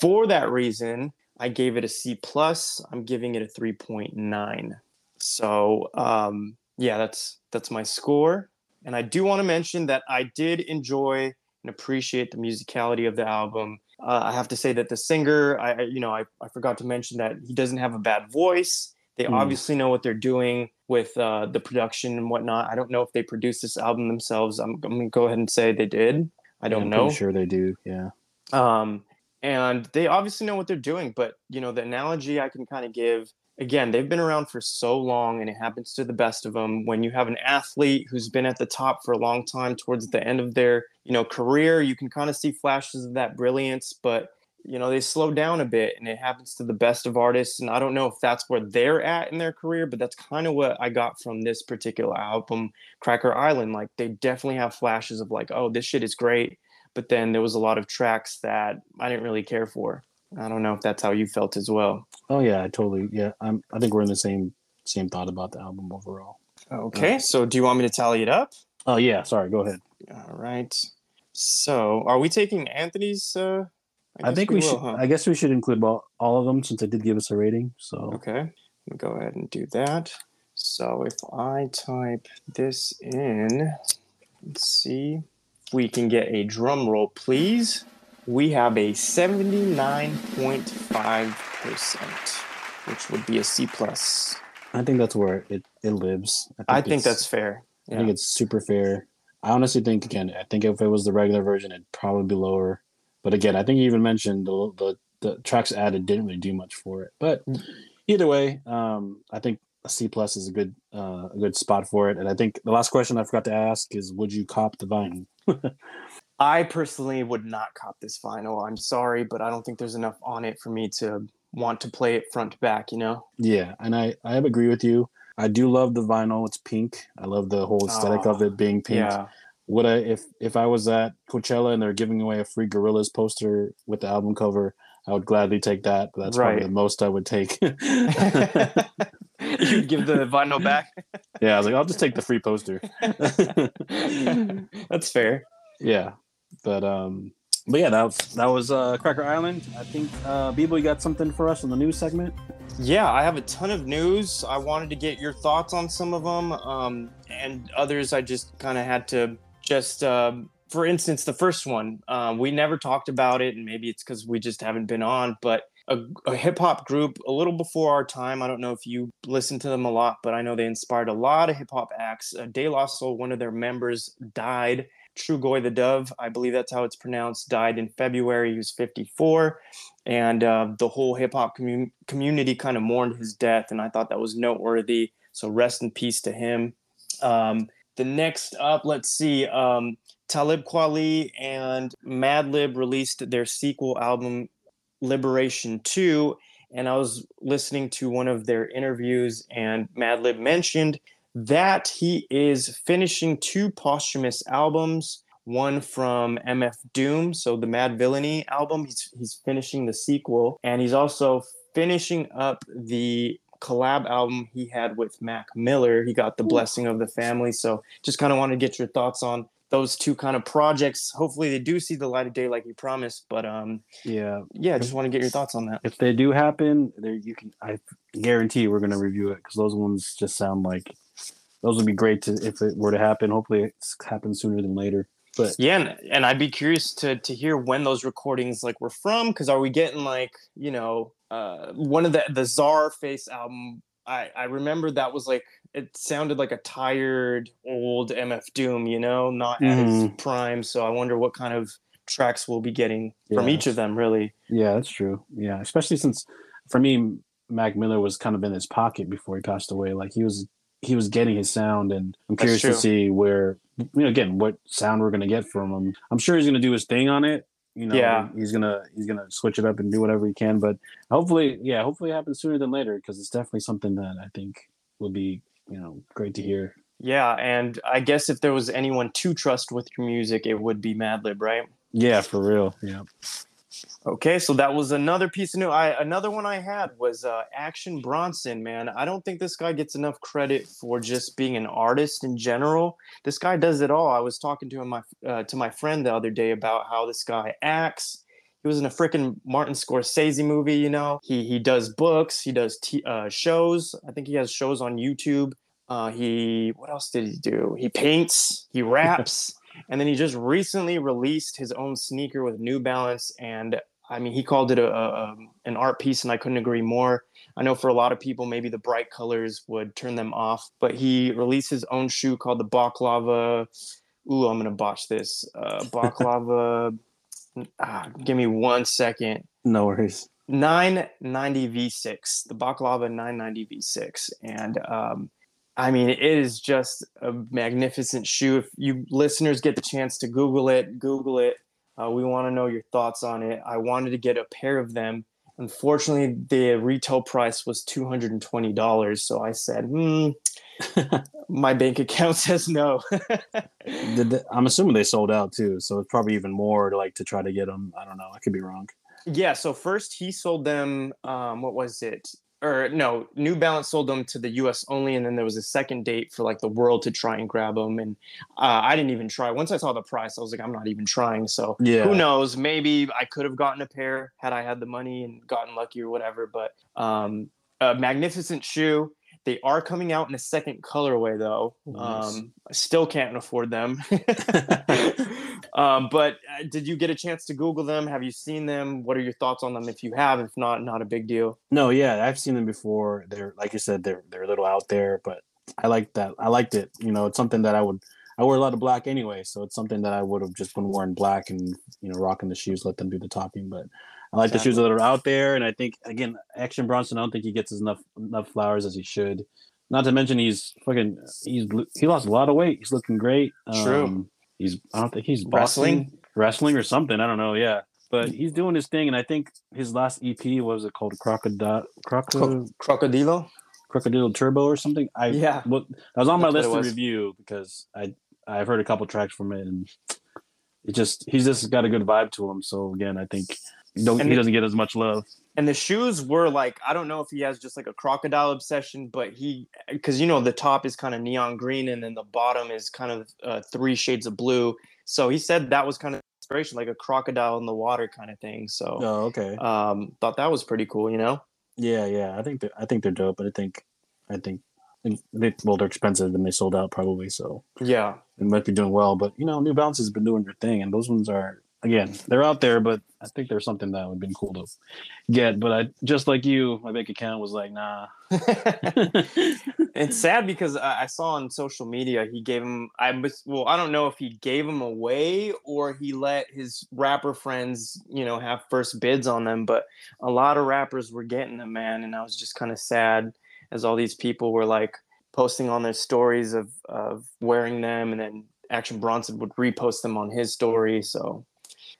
for that reason, I gave it a C plus. I'm giving it a three point nine. So um, yeah, that's that's my score. And I do want to mention that I did enjoy and appreciate the musicality of the album. Uh, I have to say that the singer, I you know, I, I forgot to mention that he doesn't have a bad voice. They mm. obviously know what they're doing with uh, the production and whatnot. I don't know if they produced this album themselves. I'm, I'm gonna go ahead and say they did. I don't yeah, know. sure they do. Yeah. Um, and they obviously know what they're doing. But you know, the analogy I can kind of give again, they've been around for so long and it happens to the best of them. When you have an athlete who's been at the top for a long time towards the end of their, you know, career, you can kind of see flashes of that brilliance, but you know, they slow down a bit and it happens to the best of artists. And I don't know if that's where they're at in their career, but that's kind of what I got from this particular album, Cracker Island. Like they definitely have flashes of like, oh, this shit is great. But then there was a lot of tracks that I didn't really care for. I don't know if that's how you felt as well. Oh yeah, I totally. Yeah, I'm. I think we're in the same same thought about the album overall. Okay, uh, so do you want me to tally it up? Oh yeah, sorry. Go ahead. All right. So, are we taking Anthony's? Uh, I, I think we, we will, should. Huh? I guess we should include all, all of them since they did give us a rating. So okay, go ahead and do that. So if I type this in, let's see, we can get a drum roll, please we have a 79.5%, which would be a C plus. I think that's where it, it lives. I think, I think that's fair. Yeah. I think it's super fair. I honestly think again, I think if it was the regular version, it'd probably be lower. But again, I think you even mentioned the the, the tracks added didn't really do much for it. But either way, um, I think a C plus is a good uh, a good spot for it. And I think the last question I forgot to ask is, would you cop the Vine? I personally would not cop this vinyl. I'm sorry, but I don't think there's enough on it for me to want to play it front to back, you know? Yeah, and I, I agree with you. I do love the vinyl. It's pink. I love the whole aesthetic of it ah, being pink. Yeah. Would I if if I was at Coachella and they're giving away a free Gorillaz poster with the album cover, I would gladly take that. But that's right. probably the most I would take. You'd give the vinyl back. yeah, I was like, I'll just take the free poster. that's fair. Yeah, but um, but yeah, that was that was uh, Cracker Island. I think uh, Bibo, you got something for us in the news segment. Yeah, I have a ton of news. I wanted to get your thoughts on some of them, um, and others I just kind of had to just. Uh, for instance, the first one, uh, we never talked about it, and maybe it's because we just haven't been on. But a, a hip hop group a little before our time. I don't know if you listened to them a lot, but I know they inspired a lot of hip hop acts. Uh, De La Soul, one of their members, died Trugoy the Dove, I believe that's how it's pronounced, died in February. He was 54. And uh, the whole hip hop commun- community kind of mourned his death. And I thought that was noteworthy. So rest in peace to him. Um, the next up, let's see. Um, Talib Kweli and Madlib released their sequel album, Liberation 2. And I was listening to one of their interviews, and Madlib mentioned that he is finishing two posthumous albums one from MF Doom, so the Madvillainy album. He's he's finishing the sequel, and he's also finishing up the collab album he had with Mac Miller. He got the blessing of the family. So just kind of want to get your thoughts on those two kind of projects. Hopefully they do see the light of day like you promised. But um yeah. Yeah, I just want to get your thoughts on that. If they do happen, there you can I guarantee we're gonna review it because those ones just sound like those would be great to if it were to happen. Hopefully, it happens sooner than later. But yeah, and, and I'd be curious to to hear when those recordings like were from. Because are we getting like you know uh, one of the the Czarface album? I I remember that was like it sounded like a tired old MF Doom, you know, not mm. at prime. So I wonder what kind of tracks we'll be getting yeah. from each of them. Really. Yeah, that's true. Yeah, especially since for me, Mac Miller was kind of in his pocket before he passed away. Like he was he was getting his sound, and I'm curious to see where you know again what sound we're gonna get from him. I'm sure he's gonna do his thing on it. You know, yeah. he's gonna he's gonna switch it up and do whatever he can. But hopefully, yeah, hopefully it happens sooner than later because it's definitely something that I think will be you know, great to hear. Yeah, and I guess if there was anyone to trust with your music, it would be Madlib, right? Yeah, for real. Yeah. Okay, so that was another piece of new. I another one I had was uh, Action Bronson. Man, I don't think this guy gets enough credit for just being an artist in general. This guy does it all. I was talking to him my uh, to my friend the other day about how this guy acts. He was in a freaking Martin Scorsese movie. You know, he he does books. He does t- uh, shows. I think he has shows on YouTube. Uh, he what else did he do? He paints. He raps. And then he just recently released his own sneaker with New Balance, and I mean, he called it a, a, an art piece, and I couldn't agree more. I know for a lot of people, maybe the bright colors would turn them off, but he released his own shoe called the Baklava. Ooh, I'm gonna botch this. Uh, Baklava. Ah, give me one second. No worries. 990 V6, the Baklava 990 V6, and um, I mean, it is just a magnificent shoe. If you listeners get the chance to Google it, Google it. Uh, we want to know your thoughts on it. I wanted to get a pair of them. Unfortunately, the retail price was two hundred and twenty dollars. So I said, "Hmm." My bank account says no. they, I'm assuming they sold out too, so it's probably even more to like to try to get them. I don't know. I could be wrong. Yeah. So first he sold them. Um, what was it? or no, New Balance sold them to the U.S. only, and then there was a second date for like the world to try and grab them. And uh, I didn't even try. Once I saw the price, I was like, I'm not even trying. So yeah. who knows? Maybe I could have gotten a pair had I had the money and gotten lucky or whatever. But um, a magnificent shoe. They are coming out in a second colorway though. Nice. Um, I still can't afford them. um, but uh, did you get a chance to Google them? Have you seen them? What are your thoughts on them? If you have, if not, not a big deal. No, yeah, I've seen them before. They're like you said, they're they're a little out there, but I like that. I liked it. You know, it's something that I would. I wear a lot of black anyway, so it's something that I would have just been wearing black and you know rocking the shoes, let them do the talking. But I like exactly. the shoes that are out there, and I think again, Action Bronson. I don't think he gets enough enough flowers as he should. Not to mention he's fucking he's he lost a lot of weight. He's looking great. True. Um, he's I don't think he's wrestling wrestling or something. I don't know. Yeah, but he's doing his thing, and I think his last EP was it called Crocodile Crocodile Crocodilo Crocodile Turbo or something. I yeah, well, that was on my list to review because I I've heard a couple tracks from it, and it just he's just got a good vibe to him. So again, I think he, don't, he doesn't get as much love. and the shoes were like i don't know if he has just like a crocodile obsession but he because you know the top is kind of neon green and then the bottom is kind of uh, three shades of blue. So he said that was kind of inspiration like a crocodile in the water kind of thing. So oh okay. um thought that was pretty cool you know? Yeah yeah. I think i think they're dope but i think i think they, well they're expensive and they sold out probably so. Yeah. It might be doing well but you know new balance has been doing their thing and those ones are again, they're out there, but I think there's something that would have been cool to get. But I just like you, my bank account was like, nah. it's sad because I, I saw on social media he gave him. I was well, I don't know if he gave them away or he let his rapper friends, you know, have first bids on them. But a lot of rappers were getting them, man, and I was just kind of sad as all these people were like posting on their stories of of wearing them, and then Action Bronson would repost them on his story. So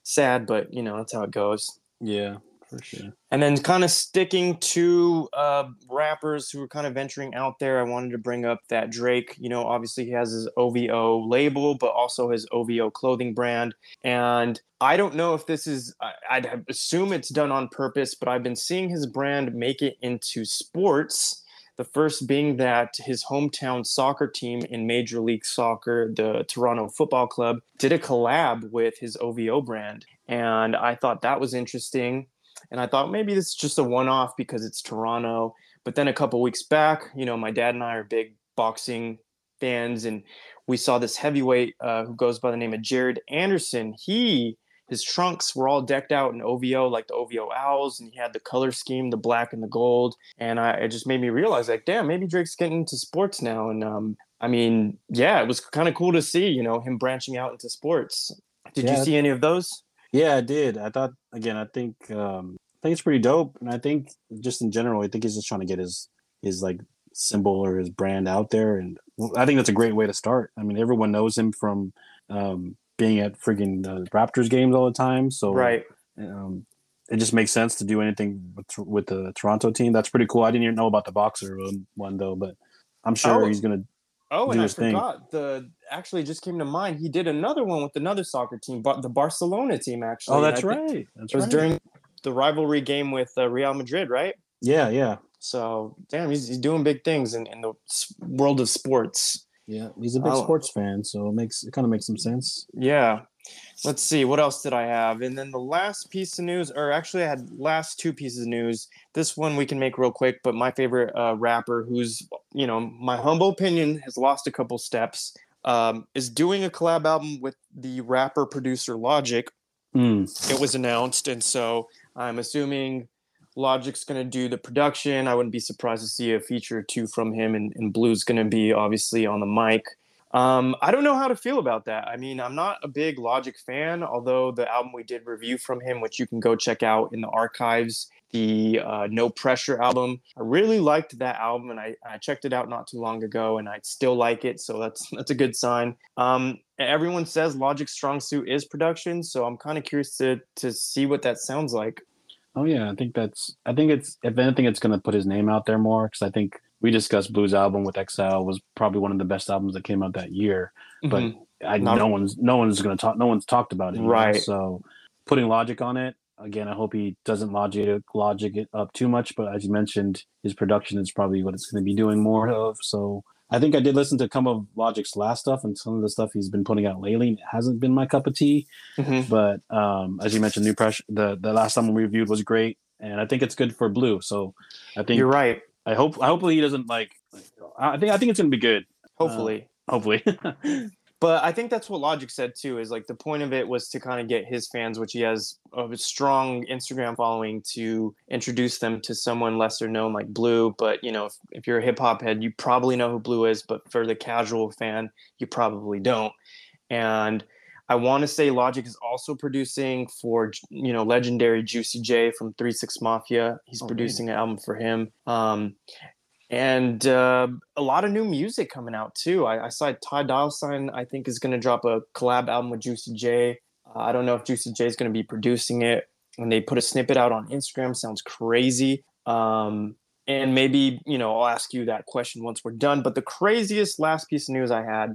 sad, but you know that's how it goes. Yeah, for sure. And then kind of sticking to uh, rappers who are kind of venturing out there, I wanted to bring up that Drake. You know, obviously he has his OVO label, but also his OVO clothing brand. And I don't know if this is, I'd assume it's done on purpose, but I've been seeing his brand make it into sports the first being that his hometown soccer team in Major League Soccer, the Toronto Football Club, did a collab with his OVO brand. And I thought that was interesting. And I thought maybe this is just a one off because it's Toronto. But then a couple weeks back, you know, my dad and I are big boxing fans, and we saw this heavyweight uh, who goes by the name of Jared Anderson. He his trunks were all decked out in OVO, like the OVO owls, and he had the color scheme, the black and the gold. And I, it just made me realize, like, damn, maybe Drake's getting into sports now. And um, I mean, yeah, it was kind of cool to see, you know, him branching out into sports. Did yeah, you see any of those? Yeah, I did. I thought again, I think um, I think it's pretty dope, and I think just in general, I think he's just trying to get his his like symbol or his brand out there, and I think that's a great way to start. I mean, everyone knows him from um, being at freaking the Raptors games all the time. So right, um, it just makes sense to do anything with, with the Toronto team. That's pretty cool. I didn't even know about the boxer one, though, but I'm sure Oh. he's gonna. Oh, and I thing. forgot the actually just came to mind. He did another one with another soccer team, but the Barcelona team actually. Oh, that's right. That's It was right. during the rivalry game with uh, Real Madrid, right? Yeah, yeah, So damn, he's, he's doing big things in, in the world of sports. Yeah. He's a big Oh. sports fan, so it makes it kind of makes some sense. Yeah. Let's see, what else did I have? And then the last piece of news, or actually, I had last two pieces of news. This one we can make real quick, but my favorite uh, rapper, who's, you know, my humble opinion, has lost a couple steps, um, is doing a collab album with the rapper producer Logic. Mm. It was announced, and so I'm assuming Logic's going to do the production. I wouldn't be surprised to see a feature or two from him, and, and Blu's going to be obviously on the mic. Um, I don't know how to feel about that. I mean, I'm not a big Logic fan, although the album we did review from him, which you can go check out in the archives, the uh, No Pressure album, I really liked that album, and I, I checked it out not too long ago, and I still like it, so that's that's a good sign. Um, everyone says Logic's strong suit is production, so I'm kind of curious to to see what that sounds like. Oh yeah, I think that's. I think it's. If anything, it's gonna put his name out there more because I think we discussed Blu's album with Exile was probably one of the best albums that came out that year. But Mhm. I, Not- no one's no one's gonna talk. No one's talked about it? Right. So putting Logic on it again. I hope he doesn't logic logic it up too much. But as you mentioned, his production is probably what it's gonna be doing more of. So. I think I did listen to some of Logic's last stuff and some of the stuff he's been putting out lately. It hasn't been my cup of tea. Mhm. but um, as you mentioned, No Pressure. The the last time we reviewed was great, and I think it's good for Blu. So I think You're right. I hope hopefully he doesn't like. I think I think it's gonna be good. Hopefully. Hopefully, But I think that's what Logic said too. Is like the point of it was to kind of get his fans, which he has a strong Instagram following, to introduce them to someone lesser known like Blu. But you know, if, if you're a hip hop head, you probably know who Blu is. But for the casual fan, you probably don't. And I want to say Logic is also producing for you know legendary Juicy J from Three Six Mafia. He's Oh, producing an album for him. Um, and uh, a lot of new music coming out too. I, I saw Ty Dolla Sign. I think is going to drop a collab album with Juicy J. Uh, I don't know if Juicy J is going to be producing it. And they put a snippet out on Instagram. Sounds crazy. Um, and maybe you know I'll ask you that question once we're done. But the craziest last piece of news I had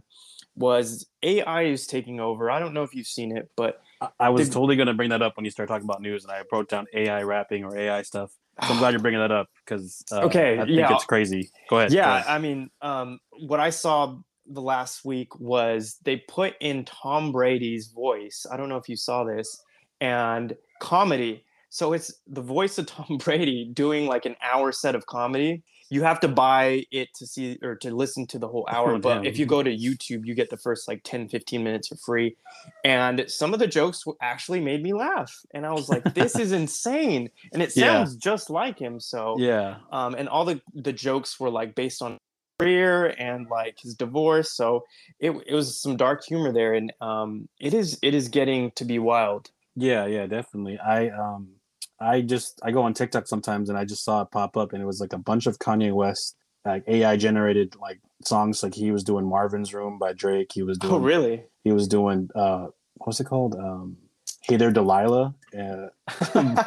was AI is taking over. I don't know if you've seen it, but I, I was Did- totally gonna bring that up when you start talking about news, and I wrote down AI rapping or AI stuff. So I'm glad you're bringing that up because uh, Okay, I think yeah. it's crazy. Go ahead. go yeah ahead. i mean um what i saw the last week was they put in tom brady's voice i don't know if you saw this and comedy so it's the voice of tom brady doing like an hour set of comedy you have to buy it to see or to listen to the whole hour Oh, but if you go to youtube you get the first like 10 15 minutes for free and some of the jokes actually made me laugh and i was like this is insane and it Yeah. sounds just like him so yeah. um, and all the the jokes were like based on career and like his divorce. So it it was some dark humor there, and um, it is it is getting to be wild. Yeah, yeah, definitely. I um I just I go on TikTok sometimes and I just saw it pop up and it was like a bunch of Kanye West like AI generated like songs like he was doing Marvin's Room by Drake. He was doing Oh, really? he was doing uh what's it called? Um Hey There Delilah. Uh,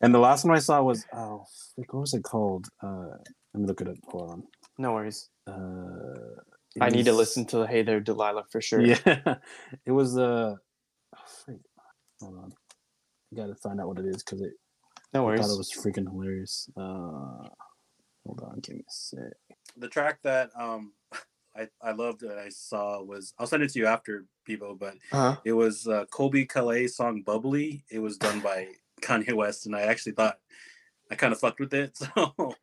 and the last one I saw was oh what was it called? Uh let me look at it up. Hold on. no worries. Uh I need to listen to Hey There, Delilah for sure. Yeah. It was uh oh, hold on. I gotta find out what it is because it No worries. I thought it was freaking hilarious. Uh, hold on, give me a sec. The track that um I I loved that I saw was I'll send it to you after Bibo, but uh-huh. it was uh, Colbie Caillat song "Bubbly." It was done by Kanye West, and I actually thought I kind of fucked with it. So,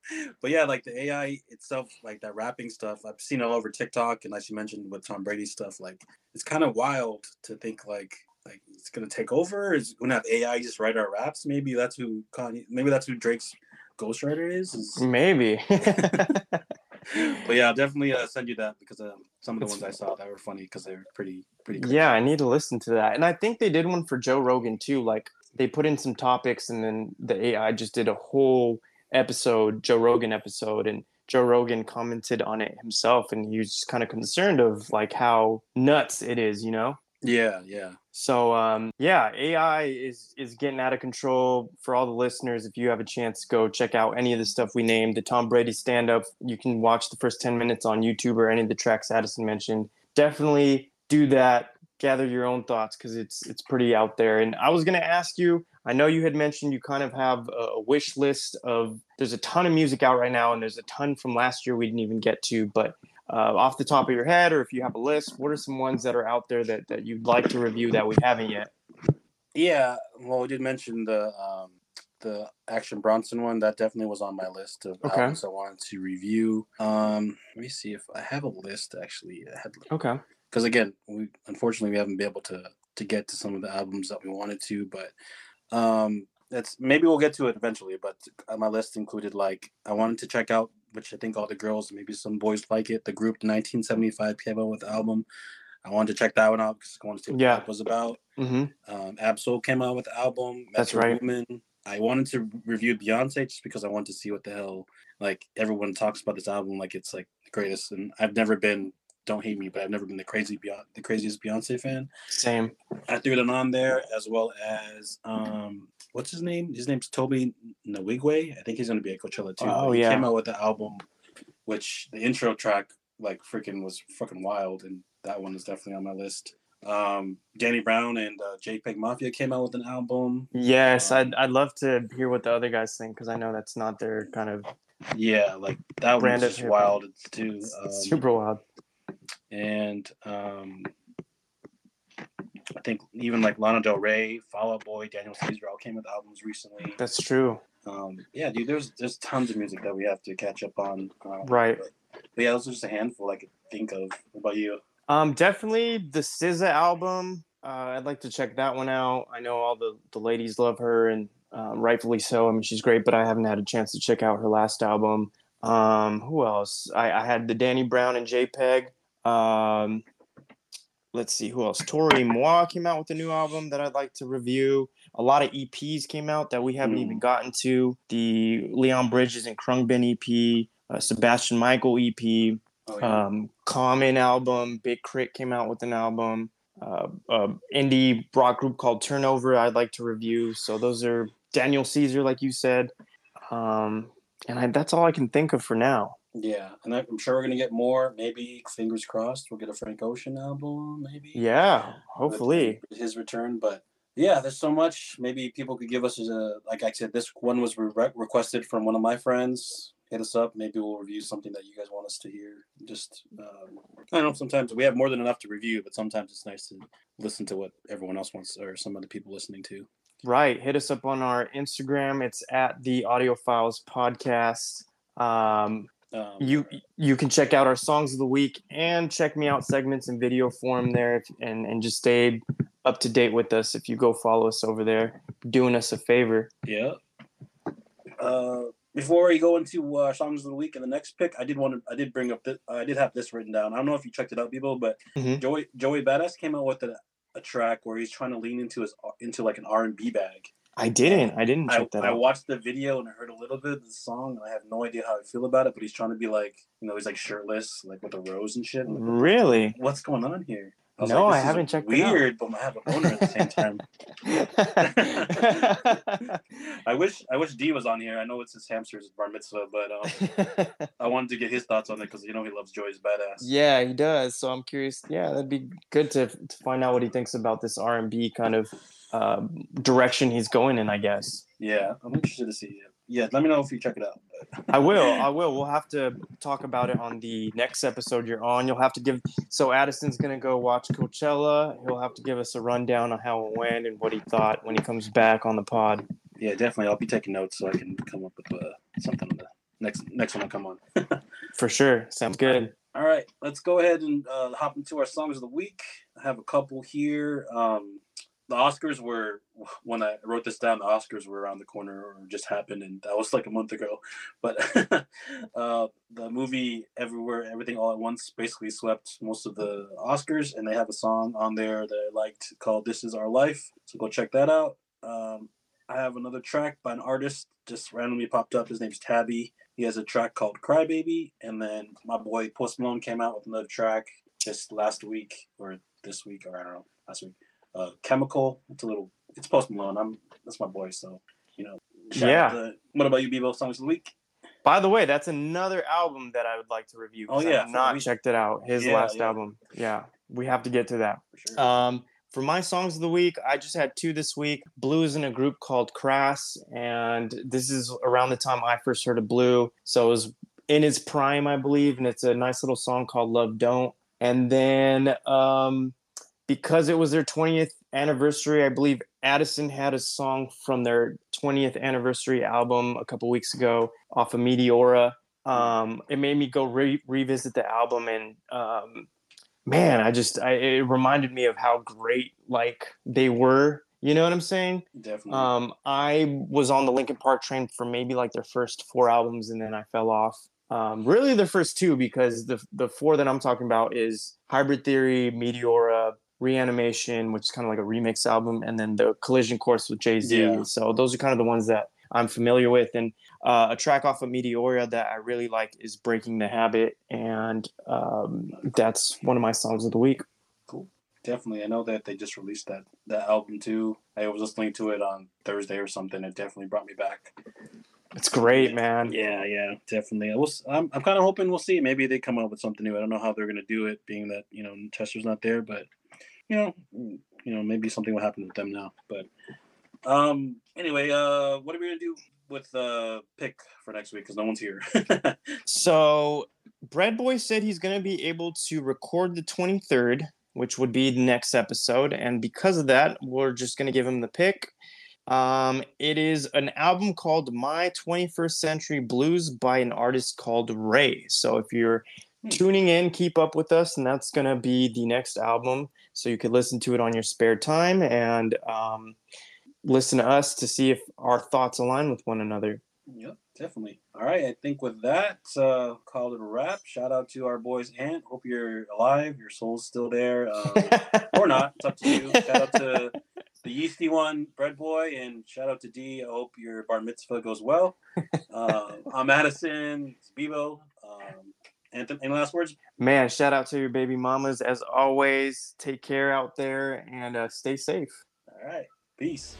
but yeah, like the AI itself, like that rapping stuff, I've seen it all over TikTok, and as you mentioned with Tom Brady stuff, like it's kind of wild to think like like it's gonna take over. Is gonna have AI just write our raps? Maybe that's who Kanye. Maybe that's who Drake's ghostwriter is. is Maybe. but yeah, I'll definitely uh, send you that because um, some of the It's- ones I saw that were funny because they were pretty pretty. Good. yeah, I need to listen to that. And I think they did one for Joe Rogan too. Like they put in some topics, and then the AI just did a whole episode, Joe Rogan episode, and Joe Rogan commented on it himself, and he was kind of concerned of like how nuts it is, you know. Yeah, yeah. So um, yeah, AI is is getting out of control. For all the listeners, if you have a chance, go check out any of the stuff we named. The Tom Brady stand up. You can watch the first ten minutes on YouTube or any of the tracks Addison mentioned. Definitely do that. Gather your own thoughts because it's it's pretty out there. And I was gonna ask you. I know you had mentioned you kind of have a wish list of. There's a ton of music out right now, and there's a ton from last year we didn't even get to. But uh, off the top of your head, or if you have a list, what are some ones that are out there that, that you'd like to review that we haven't yet? Yeah, well, we did mention the um, the Action Bronson one. That definitely was on my list of Okay. albums I wanted to review. Um, let me see if I have a list actually. I had Okay. because again, we unfortunately we haven't been able to to get to some of the albums that we wanted to, but um, that's maybe we'll get to it eventually. But uh, my list included like I wanted to check out, which I think all the girls, maybe some boys like it. The group, 1975 came out with the album. I wanted to check that one out because I wanted to see what Yeah. that was about. Mm-hmm. Um, Absol came out with the album. That's Metro right. Woman. I wanted to review Beyonce just because I wanted to see what the hell like everyone talks about this album like it's like the greatest, and I've never been. Don't hate me, but I've never been the crazy Beyonce, the craziest Beyonce fan. Same. I threw them on there as well as um, what's his name? His name's Tobe Nwigwe. I think he's gonna be at Coachella too. Oh, he yeah. came out with the album, which the intro track like freaking was fucking wild, and that one is definitely on my list. Um, Danny Brown and uh, JPEG Mafia came out with an album. Yes, I'd, I'd love to hear what the other guys think because I know that's not their kind of Yeah, like that Brand was of just wild too. Um, super wild. and um, I think even like Lana Del Rey, Fall Out Boy, Daniel Caesar all came with albums recently. That's true. Um, yeah, dude, there's there's tons of music that we have to catch up on. Um, Right. But, but yeah, those are just a handful I could think of. What about you? Um, definitely the SZA album. Uh, I'd like to check that one out. I know all the, the ladies love her, and um, rightfully so. I mean, she's great, but I haven't had a chance to check out her last album. Um, who else? I, I had the Danny Brown and JPEG. Um, let's see who else. Toro y Moi came out with a new album that I'd like to review. A lot of EPs came out that we haven't Hmm. even gotten to. The Leon Bridges and Khruangbin EP, uh, Sebastian Mikael EP, Oh, yeah. um, Common album. Big K.R.I.T. came out with an album. Uh, uh, indie rock group called Turnover. I'd like to review. So those are Daniel Caesar, like you said, um, and I, that's all I can think of for now. Yeah, and I'm sure we're gonna get more. Maybe fingers crossed, we'll get a Frank Ocean album. Maybe. Yeah, hopefully. with his return. But yeah, there's so much. Maybe people could give us a like I said. This one was re- requested from one of my friends. Hit us up. Maybe we'll review something that you guys want us to hear. Just um, I don't know. Sometimes we have more than enough to review, but sometimes it's nice to listen to what everyone else wants or some other people listening to. Right. Hit us up on our Instagram. It's at the Audiophiles Podcast. Um, Um, you you can check out our songs of the week and check me out segments in video form there if, and and just stay up to date with us if you go follow us over there doing us a favor Yeah. Uh, before we go into uh, songs of the week and the next pick, I did want to. I did bring up this. I did have this written down. I don't know if you checked it out, people, but Mhm. Joey Joey Badass came out with a, a track where he's trying to lean into his into like an R and B bag. I didn't i didn't I, check that I out watched the video and I heard a little bit of the song and I have no idea how I feel about it. But he's trying to be like, you know, he's like shirtless, like with a rose and shit. Like, really What's going on here? Was No, like, I haven't checked it out. Weird, but I have a boner at the same time. I wish I wish D was on here. I know it's his hamster's bar mitzvah, but um, I wanted to get his thoughts on it because you know he loves Joy's badass. yeah he does so i'm curious yeah that'd be good to, to find out what he thinks about this r&b kind of uh, direction he's going in i guess Yeah, I'm interested to see it. Yeah, let me know if you check it out. I will. I will. We'll have to talk about it on the next episode you're on. You'll have to give. So Addison's gonna go watch Coachella. He'll have to give us a rundown on how it went and what he thought when he comes back on the pod. Yeah, definitely. I'll be taking notes so I can come up with uh, something on the next next one I come on. For sure. Sounds good. All right, let's go ahead and uh, hop into our songs of the week. I have a couple here. Um, the Oscars were when I wrote this down. The Oscars were around the corner or just happened, and that was like a month ago. But uh, the movie Everywhere, Everything All at Once basically swept most of the Oscars, and they have a song on there that I liked called "This Is Our Life." So go check that out. Um, I have another track by an artist just randomly popped up. His name's Tabby. He has a track called Crybaby, and then my boy Post Malone came out with another track just last week or this week, or I don't know, last week. Uh, Chemical. It's a little. It's Post Malone. I'm that's my boy. So you know. Yeah. To, what about you, Bibo? Songs of the week. By the way, that's another album that I would like to review. Oh yeah, I've not we, checked it out. His yeah, last yeah. album. Yeah, we have to get to that. For sure. Um, for my songs of the week, I just had two this week. Blu is in a group called Crass, and this is around the time I first heard of Blu. So it was in its prime, I believe, and it's a nice little song called Love Don't. And then um, because it was their 20th anniversary, I believe Addison had a song from their 20th anniversary album a couple weeks ago off of Meteora. Um, it made me go re- revisit the album and um, man, I just I, it reminded me of how great like they were. You know what I'm saying? Definitely. Um, I was on the Linkin Park train for maybe like their first four albums, and then I fell off. Um, really, the first two because the the four that I'm talking about is Hybrid Theory, Meteora, Reanimation, which is kind of like a remix album, and then the Collision Course with Jay Z. Yeah. So those are kind of the ones that I'm familiar with, and uh, a track off of Meteora that I really like is Breaking the Habit, and um, that's one of my songs of the week. Cool. Definitely. I know that they just released that that album too. I was listening to it on Thursday or something. It definitely brought me back. It's great, man. Yeah, yeah, definitely. I was, I'm, I'm kind of hoping we'll see. Maybe they come up with something new. I don't know how they're gonna do it, being that you know Chester's not there, but you know, you know, maybe something will happen with them now. But um, anyway, uh, what are we gonna do with uh pick for next week? Because no one's here. So, Bread Boy said he's going to be able to record the 23rd, which would be the next episode. And because of that, we're just going to give him the pick. Um, it is an album called My 21st Century Blues by an artist called Raye. So, if you're Hmm. tuning in, keep up with us, and that's going to be the next album. So, you could listen to it on your spare time and um, listen to us to see if our thoughts align with one another. Yep, definitely. All right, I think with that, uh, call it a wrap. Shout out to our boys Ant. Hope you're alive. Your soul's still there, um, or not. It's up to you. Shout out to the yeasty one, Bread Boy, and shout out to D. I hope your bar mitzvah goes well. Uh, I'm Addison, It's Bibo. Um, Anthony, any last words? Man, shout out to your baby mamas as always. Take care out there and uh, stay safe. All right, peace.